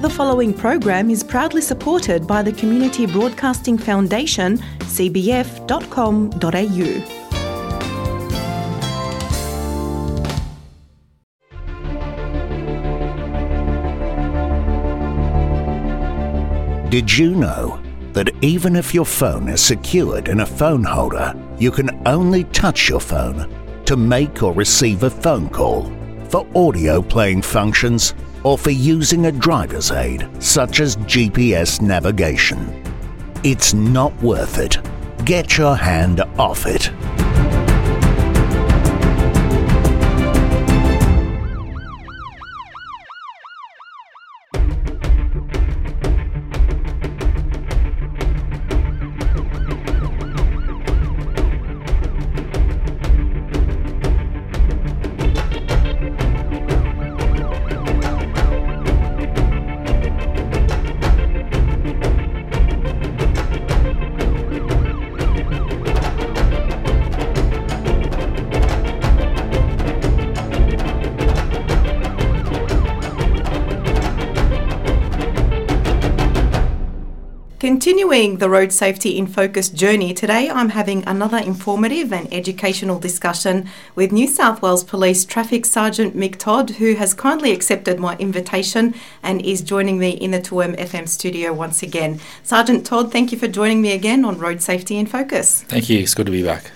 The following program is proudly supported by the Community Broadcasting Foundation, cbf.com.au. Did you know that even if your phone is secured in a phone holder, you can only touch your phone to make or receive a phone call for audio playing functions or for using a driver's aid such as GPS navigation? It's not worth it. Get your hand off it. Continuing the Road Safety in Focus journey, today I'm having another informative and educational discussion with New South Wales Police Traffic Sergeant Mick Todd, who has kindly accepted my invitation and is joining me in the 2M FM studio once again. Sergeant Todd, thank you for joining me again on Road Safety in Focus. Thank you. It's good to be back.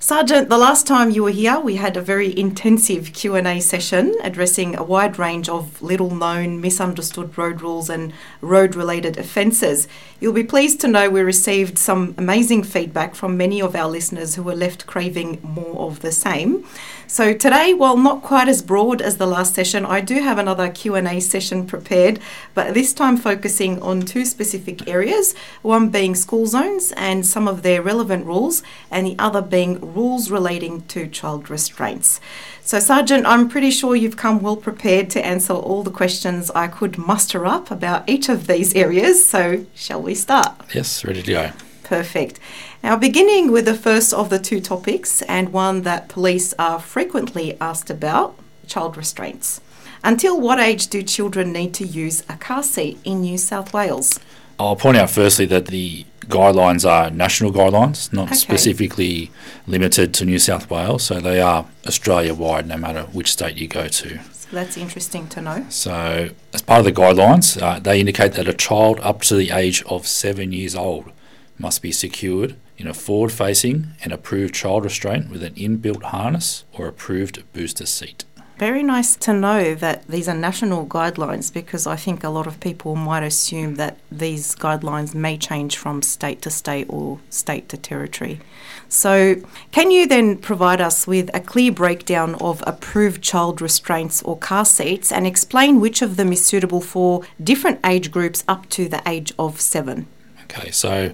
Sergeant, the last time you were here, we had a very intensive Q&A session addressing a wide range of little-known, misunderstood road rules and road-related offences. You'll be pleased to know we received some amazing feedback from many of our listeners who were left craving more of the same. So today, while not quite as broad as the last session, I do have another Q&A session prepared, but this time focusing on two specific areas, one being school zones and some of their relevant rules, and the other being rules relating to child restraints. So, Sergeant, I'm pretty sure you've come well prepared to answer all the questions I could muster up about each of these areas. So, shall we start? Yes, ready to go. Perfect. Now, beginning with the first of the two topics, and one that police are frequently asked about child restraints. Until what age do children need to use a car seat in New South Wales? I'll point out firstly that the guidelines are national guidelines, not Okay. specifically limited to New South Wales. So they are Australia wide, no matter which state you go to. So that's interesting to know. So, as part of the guidelines, uh, they indicate that a child up to the age of seven years old must be secured in a forward facing and approved child restraint with an inbuilt harness or approved booster seat. Very nice to know that these are national guidelines because I think a lot of people might assume that these guidelines may change from state to state or state to territory. So, can you then provide us with a clear breakdown of approved child restraints or car seats and explain which of them is suitable for different age groups up to the age of seven? Okay, so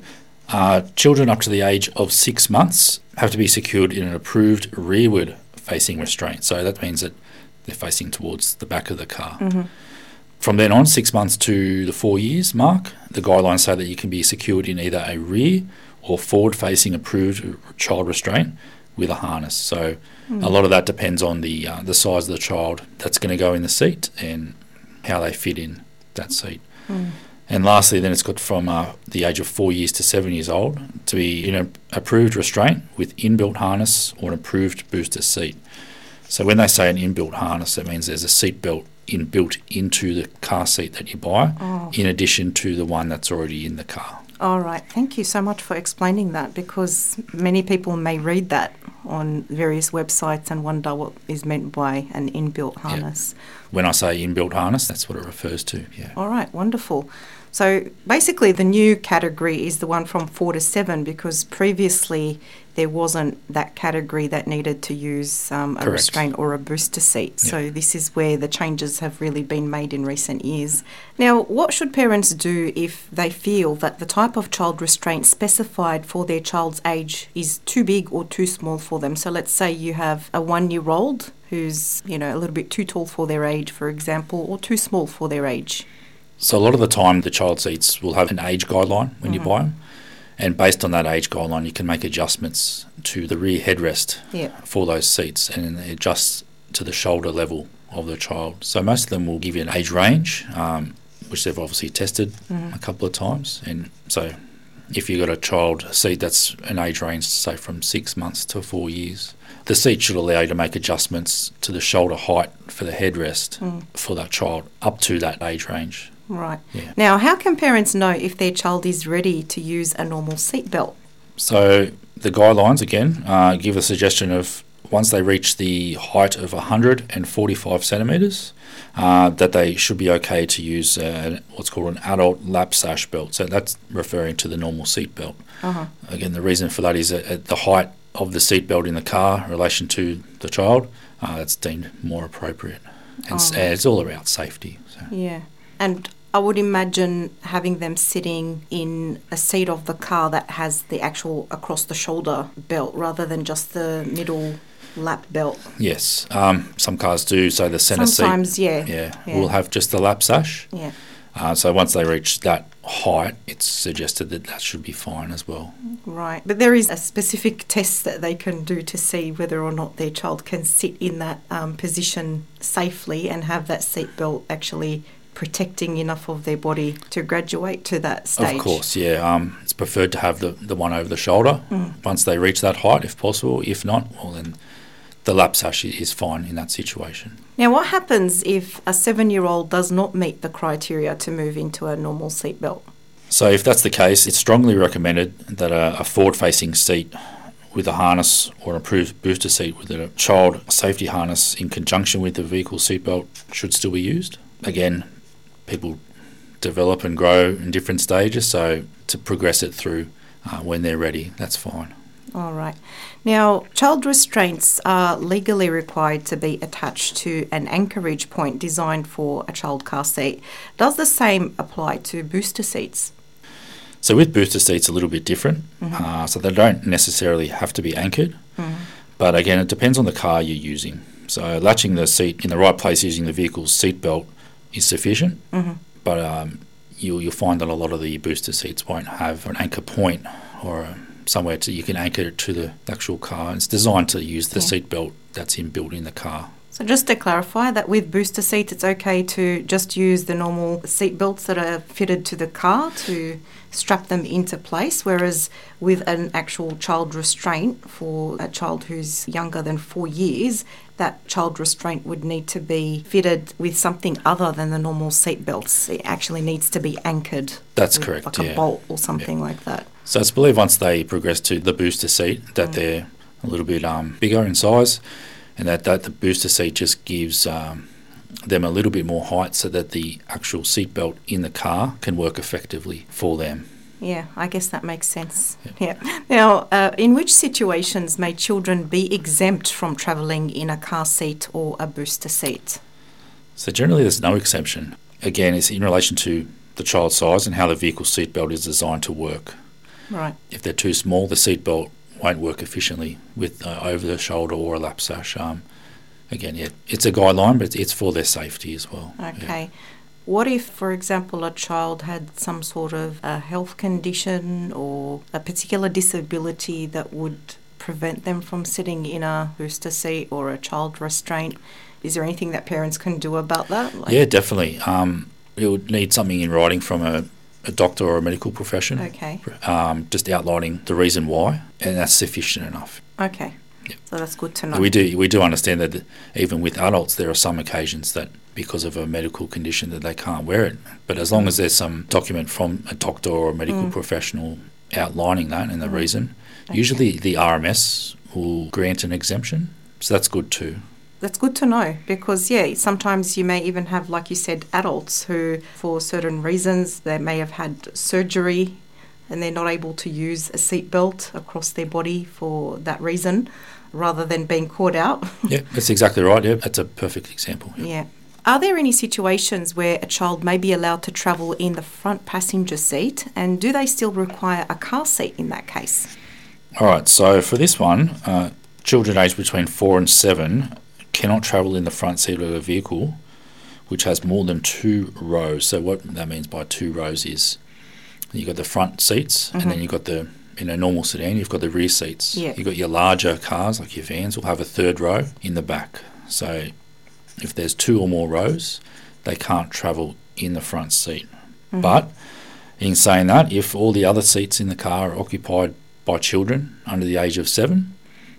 uh, children up to the age of six months have to be secured in an approved rearward facing restraint. So that means that they're facing towards the back of the car. From then on, six months to the four years mark, the guidelines say that you can be secured in either a rear or forward facing approved child restraint with a harness. So a lot of that depends on the uh, the size of the child that's going to go in the seat and how they fit in that seat. And lastly, then it's got from uh, the age of four years to seven years old to be in an approved restraint with inbuilt harness or an approved booster seat. So when they say an inbuilt harness, that means there's a seat belt inbuilt into the car seat that you buy, oh. in addition to the one that's already in the car. All right, thank you so much for explaining that because many people may read that on various websites and wonder what is meant by an inbuilt harness. When I say inbuilt harness, that's what it refers to. Yeah. All right, wonderful. So basically, the new category is the one from four to seven because previously there wasn't that category that needed to use um, a Correct. restraint or a booster seat. So this is where the changes have really been made in recent years. Now, what should parents do if they feel that the type of child restraint specified for their child's age is too big or too small for them? So let's say you have a one-year-old who's, you know, a little bit too tall for their age, for example, or too small for their age. So a lot of the time, the child seats will have an age guideline when you buy them, and based on that age guideline, you can make adjustments to the rear headrest Yeah. for those seats, and adjust to the shoulder level of the child. So most of them will give you an age range. Um, which they've obviously tested a couple of times. And so, if you've got a child seat that's an age range, say from six months to four years, the seat should allow you to make adjustments to the shoulder height for the headrest for that child up to that age range. Right. Yeah. Now, how can parents know if their child is ready to use a normal seatbelt? So the guidelines again uh, give a suggestion of once they reach the height of 145 centimeters, uh, that they should be okay to use uh, what's called an adult lap sash belt. So that's referring to the normal seat belt. Uh-huh. Again, the reason for that is that at the height of the seat belt in the car in relation to the child, uh, that's deemed more appropriate. And, Oh. and it's all about safety. So. Yeah. And I would imagine having them sitting in a seat of the car that has the actual across the shoulder belt rather than just the middle lap belt. Yes, um, some cars do. So the centre seat. Sometimes, seat, yeah. yeah, Yeah. will have just the lap sash. Yeah. Uh, so once they reach that height, it's suggested that that should be fine as well. Right. But there is a specific test that they can do to see whether or not their child can sit in that um, position safely and have that seatbelt actually protecting enough of their body to graduate to that stage. Of course, yeah. Um, it's preferred to have the, the one over the shoulder Mm. once they reach that height, if possible. If not, well then the lap sash is fine in that situation. Now, what happens if a seven year old does not meet the criteria to move into a normal seatbelt? So if that's the case, it's strongly recommended that a, a forward-facing seat with a harness or an approved booster seat with a child safety harness in conjunction with the vehicle seatbelt should still be used. Again, people develop and grow in different stages, so to progress it through uh, when they're ready, that's fine. All right. Now, child restraints are legally required to be attached to an anchorage point designed for a child car seat. Does the same apply to booster seats? So with booster seats, a little bit different. Uh, so they don't necessarily have to be anchored, but again, it depends on the car you're using. So latching the seat in the right place using the vehicle's seat belt is sufficient, but um, you'll, you'll find that a lot of the booster seats won't have an anchor point or somewhere to you can anchor it to the actual car. It's designed to use the Yeah. seat belt that's inbuilt in the car. So, just to clarify, that with booster seats, it's okay to just use the normal seat belts that are fitted to the car to strap them into place, whereas with an actual child restraint for a child who's younger than four years, that child restraint would need to be fitted with something other than the normal seat belts. It actually needs to be anchored. That's correct, Like a bolt or something like that. So it's believed once they progress to the booster seat that they're a little bit um, bigger in size, and that, that the booster seat just gives um, them a little bit more height so that the actual seatbelt in the car can work effectively for them. Yeah, I guess that makes sense. Yeah. Now, uh, in which situations may children be exempt from travelling in a car seat or a booster seat? So generally, there's no exemption. Again, it's in relation to the child size and how the vehicle seatbelt is designed to work. Right. If they're too small, the seatbelt won't work efficiently with uh, over the shoulder or a lap sash. Um, again, yeah, it's a guideline, but it's for their safety as well. Yeah. Okay. What if, for example, a child had some sort of a health condition or a particular disability that would prevent them from sitting in a booster seat or a child restraint? Is there anything that parents can do about that? Like- Yeah, definitely. Um, it would need something in writing from a, a doctor or a medical profession, Okay. um, just outlining the reason why, and that's sufficient enough. Okay. Yep. So that's good to know. We do we do understand that even with adults, there are some occasions that because of a medical condition that they can't wear it. But as long as there's some document from a doctor or a medical Mm. professional outlining that and the Mm. reason, Okay. usually the RMS will grant an exemption. So that's good too. That's good to know because, yeah, sometimes you may even have, like you said, adults who, for certain reasons, they may have had surgery and they're not able to use a seatbelt across their body for that reason rather than being caught out. yeah, that's exactly right. Yeah, that's a perfect example. Yeah. yeah. Are there any situations where a child may be allowed to travel in the front passenger seat and do they still require a car seat in that case? All right, so for this one, uh, children aged between four and seven cannot travel in the front seat of a vehicle which has more than two rows. So what that means by two rows is you've got the front seats and then you've got the in a normal sedan you've got the rear seats. Yeah. You've got your larger cars like your vans will have a third row in the back. So if there's two or more rows, they can't travel in the front seat. Mm-hmm. But in saying that, if all the other seats in the car are occupied by children under the age of seven,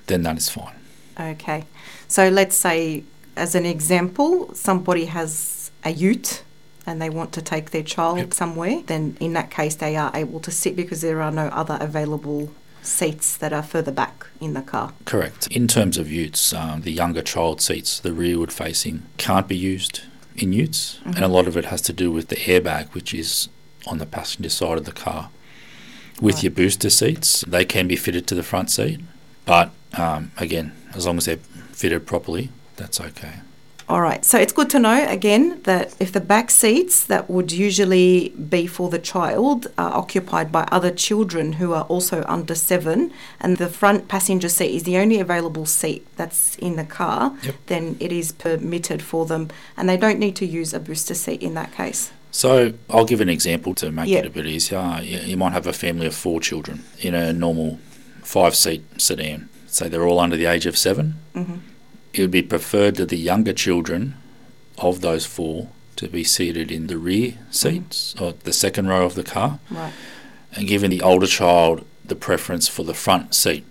then that is fine. Okay. So let's say, as an example, somebody has a ute and they want to take their child Yep. somewhere, then in that case they are able to sit because there are no other available seats that are further back in the car. Correct. In terms of utes, um, the younger child seats, the rearward facing, can't be used in utes, and a lot of it has to do with the airbag, which is on the passenger side of the car. With Right. your booster seats, they can be fitted to the front seat, but um, again, as long as they're fitted properly, that's okay. All right. So it's good to know again that if the back seats that would usually be for the child are occupied by other children who are also under seven, and the front passenger seat is the only available seat that's in the car, Yep. then it is permitted for them, and they don't need to use a booster seat in that case. So I'll give an example to make Yeah. it a bit easier. You, you might have a family of four children in a normal five-seat sedan. Say they're all under the age of 7 Mhm. It would be preferred that the younger children of those four to be seated in the rear seats or the second row of the car, Right. and giving the older child the preference for the front seat.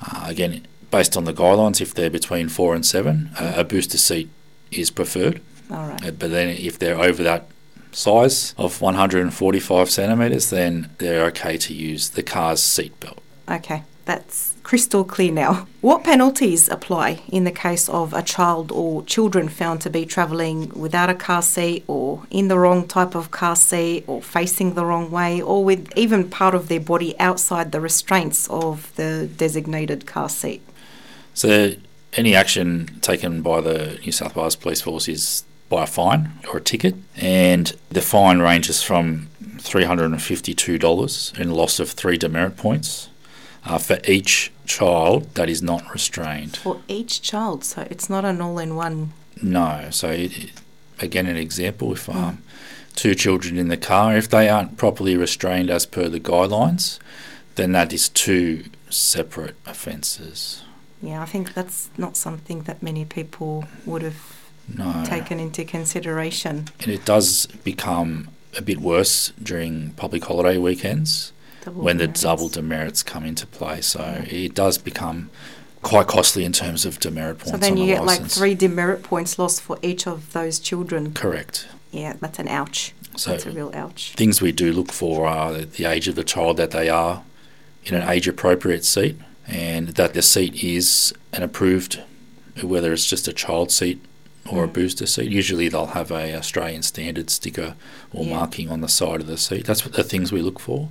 Uh, again, based on the guidelines, if they're between four and seven, uh, a booster seat is preferred. All right. Uh, But then if they're over that size of 145 centimetres, then they're okay to use the car's seatbelt. Okay. That's crystal clear now. What penalties apply in the case of a child or children found to be travelling without a car seat or in the wrong type of car seat or facing the wrong way or with even part of their body outside the restraints of the designated car seat? So any action taken by the New South Wales Police Force is by a fine or a ticket, and the fine ranges from $352 and loss of three demerit points uh, for each child that is not restrained. For each child, so it's not an all in one. No. So, it, again, an example if um, two children in the car, if they aren't properly restrained as per the guidelines, then that is two separate offences. Yeah, I think that's not something that many people would have No. taken into consideration. And it does become a bit worse during public holiday weekends Double when the double demerits come into play. So it does become quite costly in terms of demerit points So then on you the get like three demerit points lost for each of those children. Correct. Yeah, that's an ouch. So that's a real ouch. things we do look for are the- the age of the child that they are in an age appropriate seat and that the seat is an approved whether it's just a child seat or a Mm. booster seat usually they'll have a australian standard sticker or Yeah. marking on the side of the seat that's what the things we look for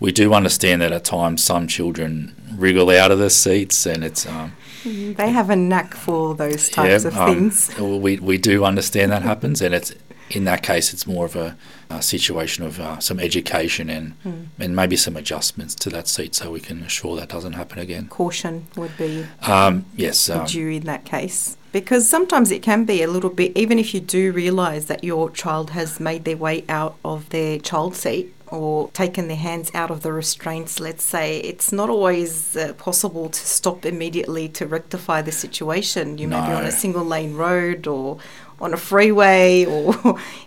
we do understand that at times some children wriggle out of the seats and it's um, Mm, They have a knack for those types of um, things. We, we do understand that happens, and it's in that case, it's more of a, a situation of uh, some education and Mm. and maybe some adjustments to that seat, so we can assure that doesn't happen again. Caution would be Um, yes, um, due in that case. Because sometimes it can be a little bit, even if you do realise that your child has made their way out of their child seat or taken their hands out of the restraints, let's say, it's not always uh, possible to stop immediately to rectify the situation. You may be on a single lane road or on a freeway or,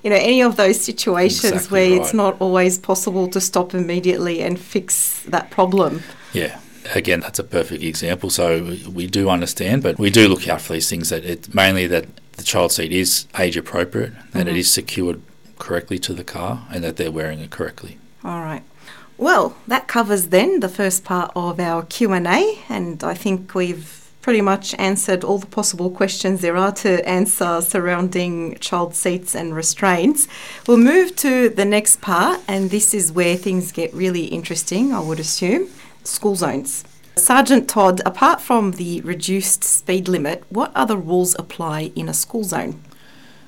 you know, any of those situations Exactly where it's not always possible to stop immediately and fix that problem. yeah. Again, that's a perfect example. So we- do understand, but we do look out for these things. That it mainly that the child seat is age appropriate, that it Mhm. is secured correctly to the car, and that they're wearing it correctly. All right. Well, that covers then the first part of our Q&A and I think we've pretty much answered all the possible questions there are to answer surrounding child seats and restraints. We'll move to the next part and this is where things get really interesting, I would assume. School zones. Sergeant Todd, apart from the reduced speed limit, what other rules apply in a school zone?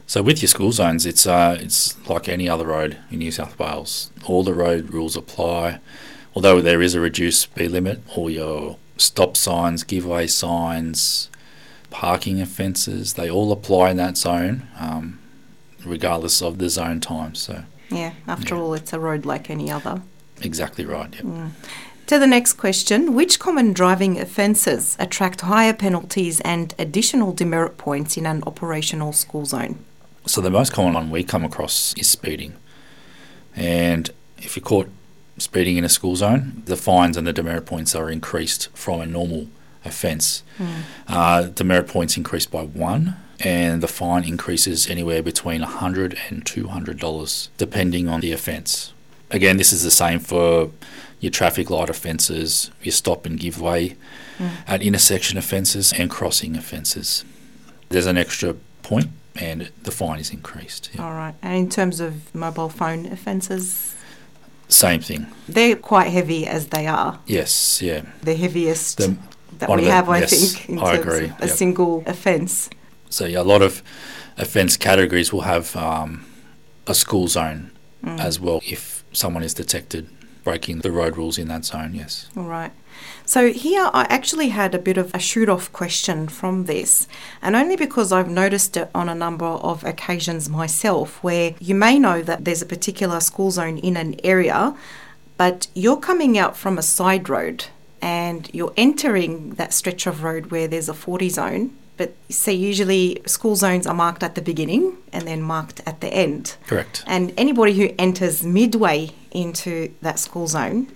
So with your school zones, it's uh, it's like any other road in New South Wales. All the road rules apply, although there is a reduced speed limit. All your stop signs, giveaway signs, parking offences, they all apply in that zone, um, regardless of the zone time. So Yeah, after Yeah. all, it's a road like any other. exactly right. Yep. To the next question Which common driving offences attract higher penalties and additional demerit points in an operational school zone? So the most common one we come across is speeding. And if you're caught speeding in a school zone, the fines and the demerit points are increased from a normal offence. Uh, demerit points increase by one, and the fine increases anywhere between $100 and $200, depending on the offence. Again, this is the same for your traffic light offences, your stop and give way at intersection offences, and crossing offences. There's an extra point, and the fine is increased. yeah. All right. And in terms of mobile phone offences, Same thing. they're quite heavy as they are. Yes, yeah. The heaviest The- that we the- have, I yes, think, in I terms agree, of a yep. single offence. So yeah, a lot of offence categories will have um, a school zone Mm. as well if someone is detected breaking the road rules in that zone. Yes. All right. So here I actually had a bit of a shoot off question from this, and only because I've noticed it on a number of occasions myself where you may know that there's a particular school zone in an area, but you're coming out from a side road and you're entering that stretch of road where there's a 40 zone. But see, usually school zones are marked at the beginning and then marked at the end. Correct. And anybody who enters midway into that school zone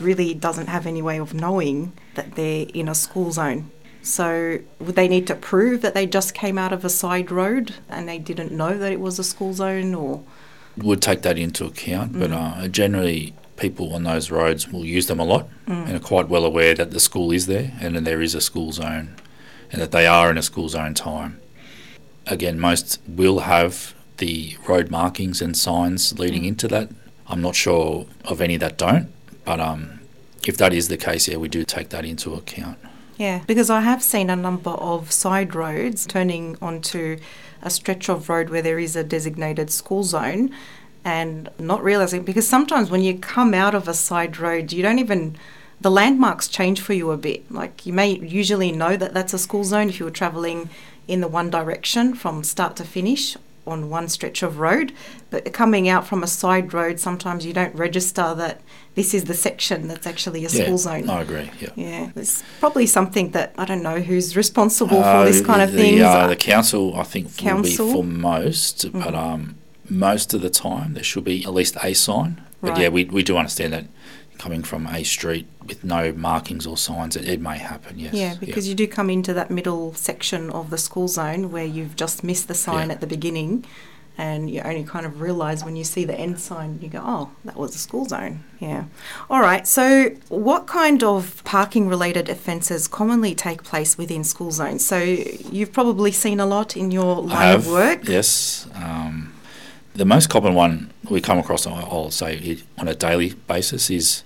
really doesn't have any way of knowing that they're in a school zone. So, would they need to prove that they just came out of a side road and they didn't know that it was a school zone or? Would take that into account, but Mm. uh, generally people on those roads will use them a lot Mm. and are quite well aware that the school is there and that there is a school zone and that they are in a school zone time. Again, most will have the road markings and signs leading Mm. into that. I'm not sure of any that don't, but um, if that is the case, yeah, we do take that into account. Yeah, because I have seen a number of side roads turning onto a stretch of road where there is a designated school zone and not realizing because sometimes when you come out of a side road, you don't even the landmarks change for you a bit. Like you may usually know that that's a school zone if you were traveling in the one direction from start to finish on one stretch of road, but coming out from a side road, sometimes you don't register that this is the section that's actually a school yeah, zone. I agree. Yeah. Yeah, it's probably something that I don't know who's responsible for this kind of the, things. Uh, the council, I think, Council? will be for most, but um, most of the time there should be at least a sign. But Right. yeah, we, we do understand that coming from a street with no markings or signs, it, it may happen. Yes. yeah, because you do come into that middle section of the school zone where you've just missed the sign Yeah. at the beginning, and you only kind of realise when you see the end sign, you go, "Oh, that was a school zone." Yeah. All right. So, what kind of parking-related offences commonly take place within school zones? So, you've probably seen a lot in your line have, of work. Yes. Um, the most common one we come across, I'll say, on a daily basis is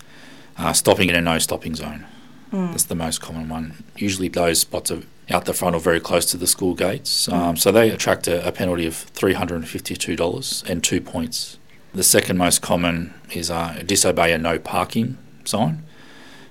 uh, stopping in a no stopping zone. That's the most common one. Usually those spots are out the front or very close to the school gates. Um, so they attract a, a penalty of $352 and two points. The second most common is uh, disobey a no parking sign.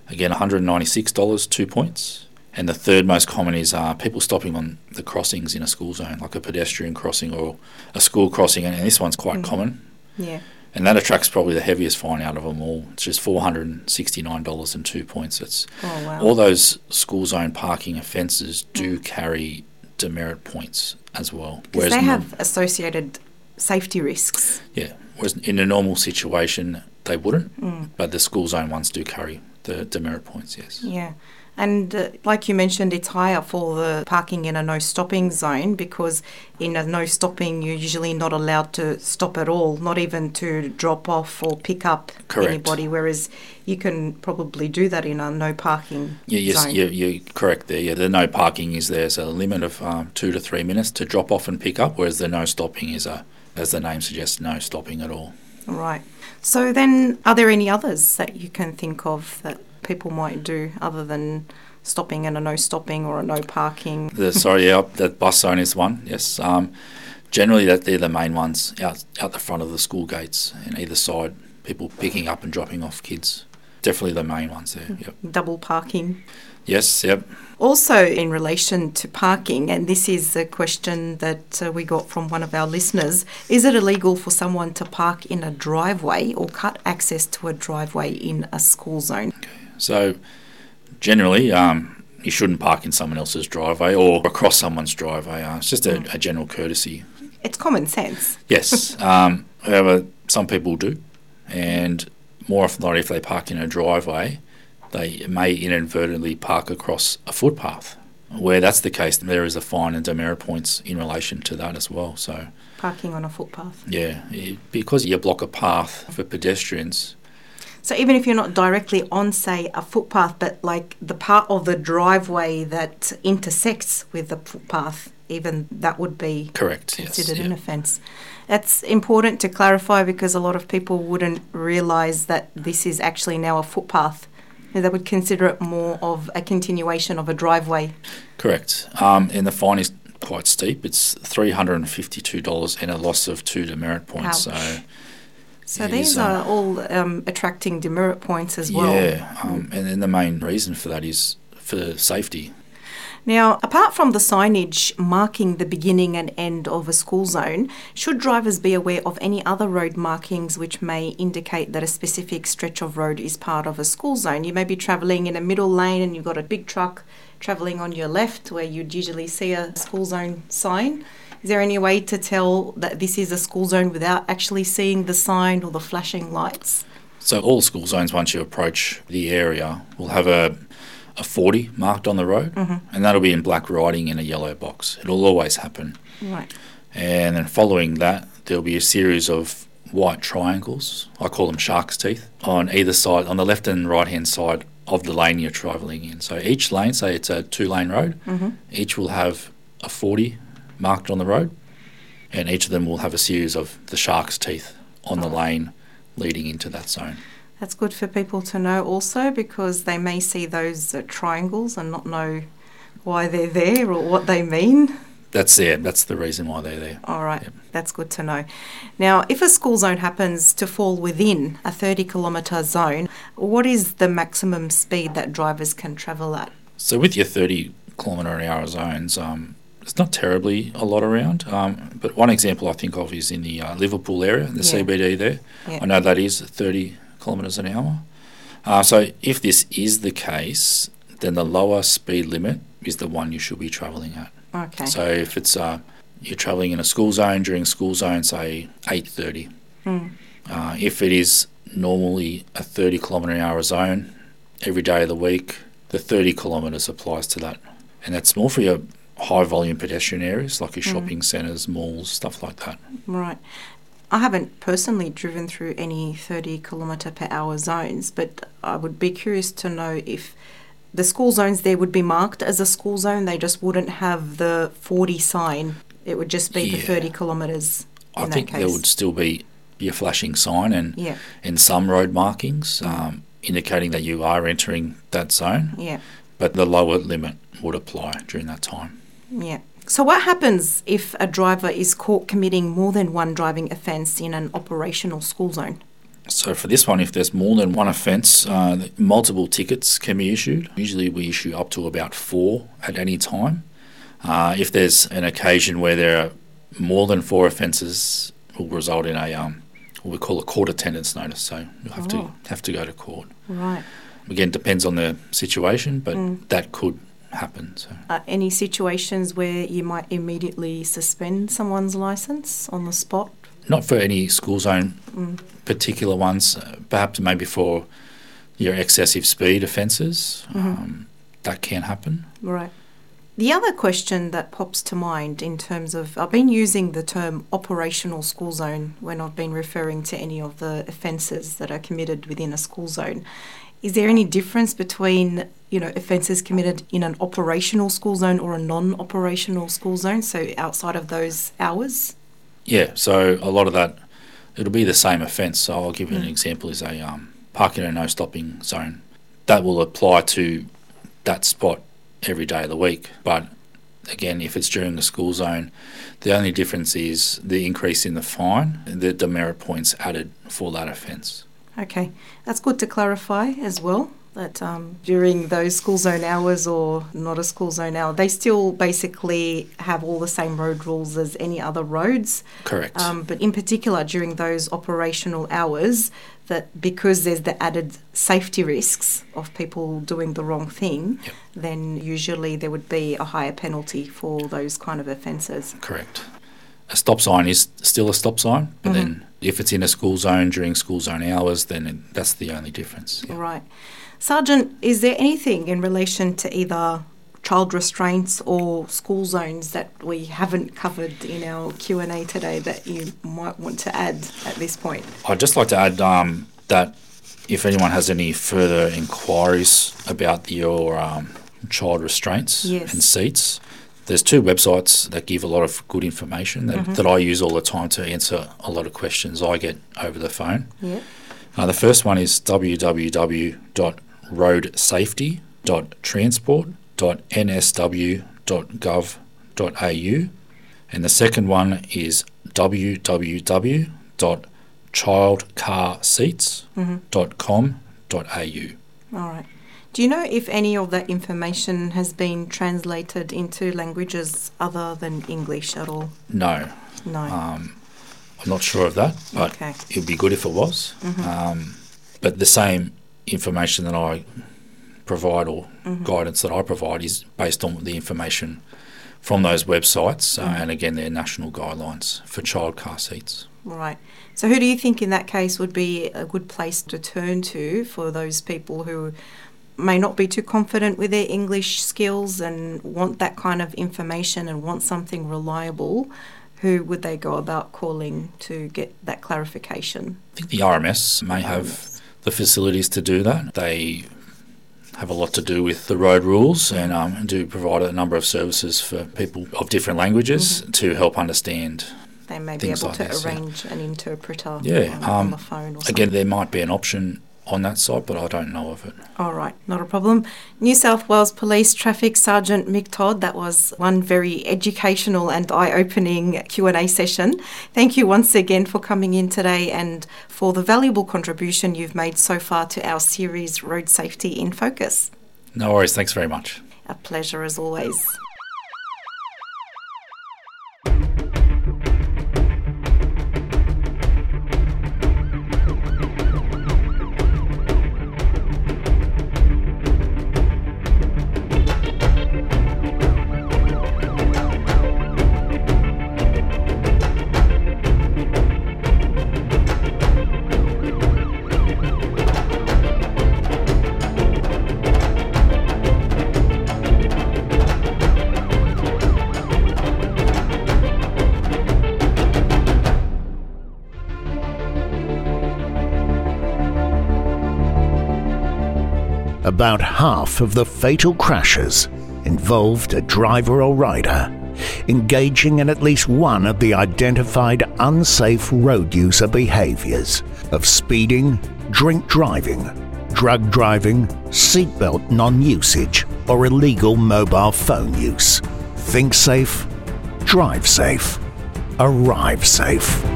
Again, $196, two points. And the third most common is uh, people stopping on the crossings in a school zone, like a pedestrian crossing or a school crossing. And this one's quite common. Yeah. And that attracts probably the heaviest fine out of them all. It's just $469 and two points. It's Oh wow. all those school zone parking offences do carry demerit points as well. Because they norm- have associated safety risks. yeah, whereas in a normal situation they wouldn't, Mm. but the school zone ones do carry the demerit points. Yes. Yeah. And uh, like you mentioned, it's higher for the parking in a no stopping zone because in a no stopping, you're usually not allowed to stop at all, not even to drop off or pick up Correct. anybody. Whereas you can probably do that in a no parking Yeah, yes, zone. you're, you're correct there. Yeah, the no parking is there's a limit of um, two to three minutes to drop off and pick up, whereas the no stopping is a, as the name suggests, no stopping at all. Right. So then, are there any others that you can think of that people might do other than stopping and a no stopping or a no parking? The sorry, yeah, the bus zone is one. Yes. Um, generally, that they're the main ones out out the front of the school gates and either side. People picking up and dropping off kids. Definitely the main ones there. Yep. Double parking. Yes. Yep. Also, in relation to parking, and this is a question that uh, we got from one of our listeners is it illegal for someone to park in a driveway or cut access to a driveway in a school zone? So, generally, um, you shouldn't park in someone else's driveway or across someone's driveway. Uh, it's just a, a general courtesy It's common sense. Yes. Um, however, some people do, and more often than not, if they park in a driveway, they may inadvertently park across a footpath. Where that's the case, there is a fine and demerit points in relation to that as well. So, Parking on a footpath. yeah, it, because you block a path for pedestrians, So even if you're not directly on, say, a footpath, but like the part of the driveway that intersects with the footpath, even that would be correct. Yes. considered an yeah. offence. That's important to clarify because a lot of people wouldn't realise that this is actually now a footpath. They would consider it more of a continuation of a driveway. Correct. Um, and the fine is quite steep. It's three hundred and fifty-two dollars and a loss of two demerit points. Ouch. So So It these are um, all um, attracting demerit points as well. yeah, um, and then the main reason for that is for safety. Now, apart from the signage marking the beginning and end of a school zone, should drivers be aware of any other road markings which may indicate that a specific stretch of road is part of a school zone? You may be travelling in a middle lane and you've got a big truck travelling on your left where you'd usually see a school zone sign. Is there any way to tell that this is a school zone without actually seeing the sign or the flashing lights? So all school zones, once you approach the area, will have a a 40 marked on the road, mm-hmm. and that'll be in black writing in a yellow box. It'll always happen. Right. And then following that, there'll be a series of white triangles. I call them shark's teeth on either side, on the left and right hand side of the lane you're travelling in. So each lane, say it's a two lane road, mm-hmm. each will have a 40 marked on the road, and each of them will have a series of the shark's teeth on the lane leading into that zone. That's good for people to know also because they may see those uh, triangles and not know why they're there or what they mean. That's there. That's the reason why they're there. All right, Yep. that's good to know. Now, if a school zone happens to fall within a 30 kilometre zone, what is the maximum speed that drivers can travel at? So with your 30 kilometre an hour zones, um, it's not terribly a lot around. Um, but one example I think of is in the uh, Liverpool area, the Yeah. CBD there. Yeah. I know that is 30 kilometres an hour. Uh, so if this is the case, then the lower speed limit is the one you should be travelling at. Okay. So if it's uh, you're travelling in a school zone during school zone, say 8:30. Hmm. Uh, if it is normally a 30 kilometre an hour zone every day of the week, the 30 kilometres applies to that, and that's more for your high volume pedestrian areas like your Hmm. shopping centres, malls, stuff like that. Right. I haven't personally driven through any 30 kilometre per hour zones, but I would be curious to know if the school zones there would be marked as a school zone. They just wouldn't have the 40 sign. It would just be the 30 kilometres in I think case. there would still be your flashing sign and Yeah, and some road markings um, indicating that you are entering that zone, yeah, but the lower limit would apply during that time. Yeah. So, what happens if a driver is caught committing more than one driving offence in an operational school zone? So for this one, if there's more than one offence, uh, multiple tickets can be issued. Usually we issue up to about four at any time. Uh, if there's an occasion where there are more than four offences, will result in a um, what we call a court attendance notice. So you'll have Oh. to have to go to court. Right. Again, depends on the situation, but that could happen. So Uh, any situations where you might immediately suspend someone's licence on the spot? not for any school zone particular ones, uh, perhaps maybe for your excessive speed offences. Um, that can happen. Right. The other question that pops to mind in terms of I've been using the term operational school zone when I've been referring to any of the offences that are committed within a school zone. Is there any difference between, you know, offences committed in an operational school zone or a non-operational school zone, so outside of those hours? Yeah, so a lot of that, it'll be the same offence. So I'll give you an example: is a um, parking and no stopping zone. That will apply to that spot every day of the week. But again, if it's during the school zone, the only difference is the increase in the fine, the demerit points added for that offence. Okay, that's good to clarify as well. That um, during those school zone hours or not a school zone hour, they still basically have all the same road rules as any other roads. Correct. Um, but in particular, during those operational hours, that because there's the added safety risks of people doing the wrong thing, Yep. then usually there would be a higher penalty for those kind of offences. Correct. A stop sign is still a stop sign, but then if it's in a school zone during school zone hours, then it, that's the only difference. Yeah. Right. Sergeant, is there anything in relation to either child restraints or school zones that we haven't covered in our Q&A today that you might want to add at this point? I'd just like to add um, that if anyone has any further inquiries about your um, child restraints Yes. and seats, there's two websites that give a lot of good information that, that I use all the time to answer a lot of questions I get over the phone. Yeah. Uh, the first one is www.roadsafety.transport.nsw.gov.au, and the second one is www.childcarseats.com.au. All right. Do you know if any of that information has been translated into languages other than English at all? No, No. um, I'm not sure of that, but Okay. it would be good if it was. Um, but the same information that I provide or guidance that I provide is based on the information from those websites, uh, and again, they're national guidelines for child car seats. Right. So, who do you think in that case would be a good place to turn to for those people who may not be too confident with their English skills and want that kind of information and want something reliable? Who would they go about calling to get that clarification? I think the RMS may have the facilities to do that. They have a lot to do with the road rules and um, do provide a number of services for people of different languages to help understand. They may be able like to this, yeah. arrange an interpreter Yeah, on, on um, the phone or something. Again, there might be an option on that site, but I don't know of it. All right, not a problem. New South Wales Police Traffic Sergeant Mick Todd, that was one very educational and eye-opening Q&A session. Thank you once again for coming in today and for the valuable contribution you've made so far to our series Road Safety in Focus. No worries. Thanks very much. A pleasure as always. About half of the fatal crashes involved a driver or rider engaging in at least one of the identified unsafe road user behaviours of speeding, drink driving, drug driving, seatbelt non usage, or illegal mobile phone use. Think safe, drive safe, arrive safe.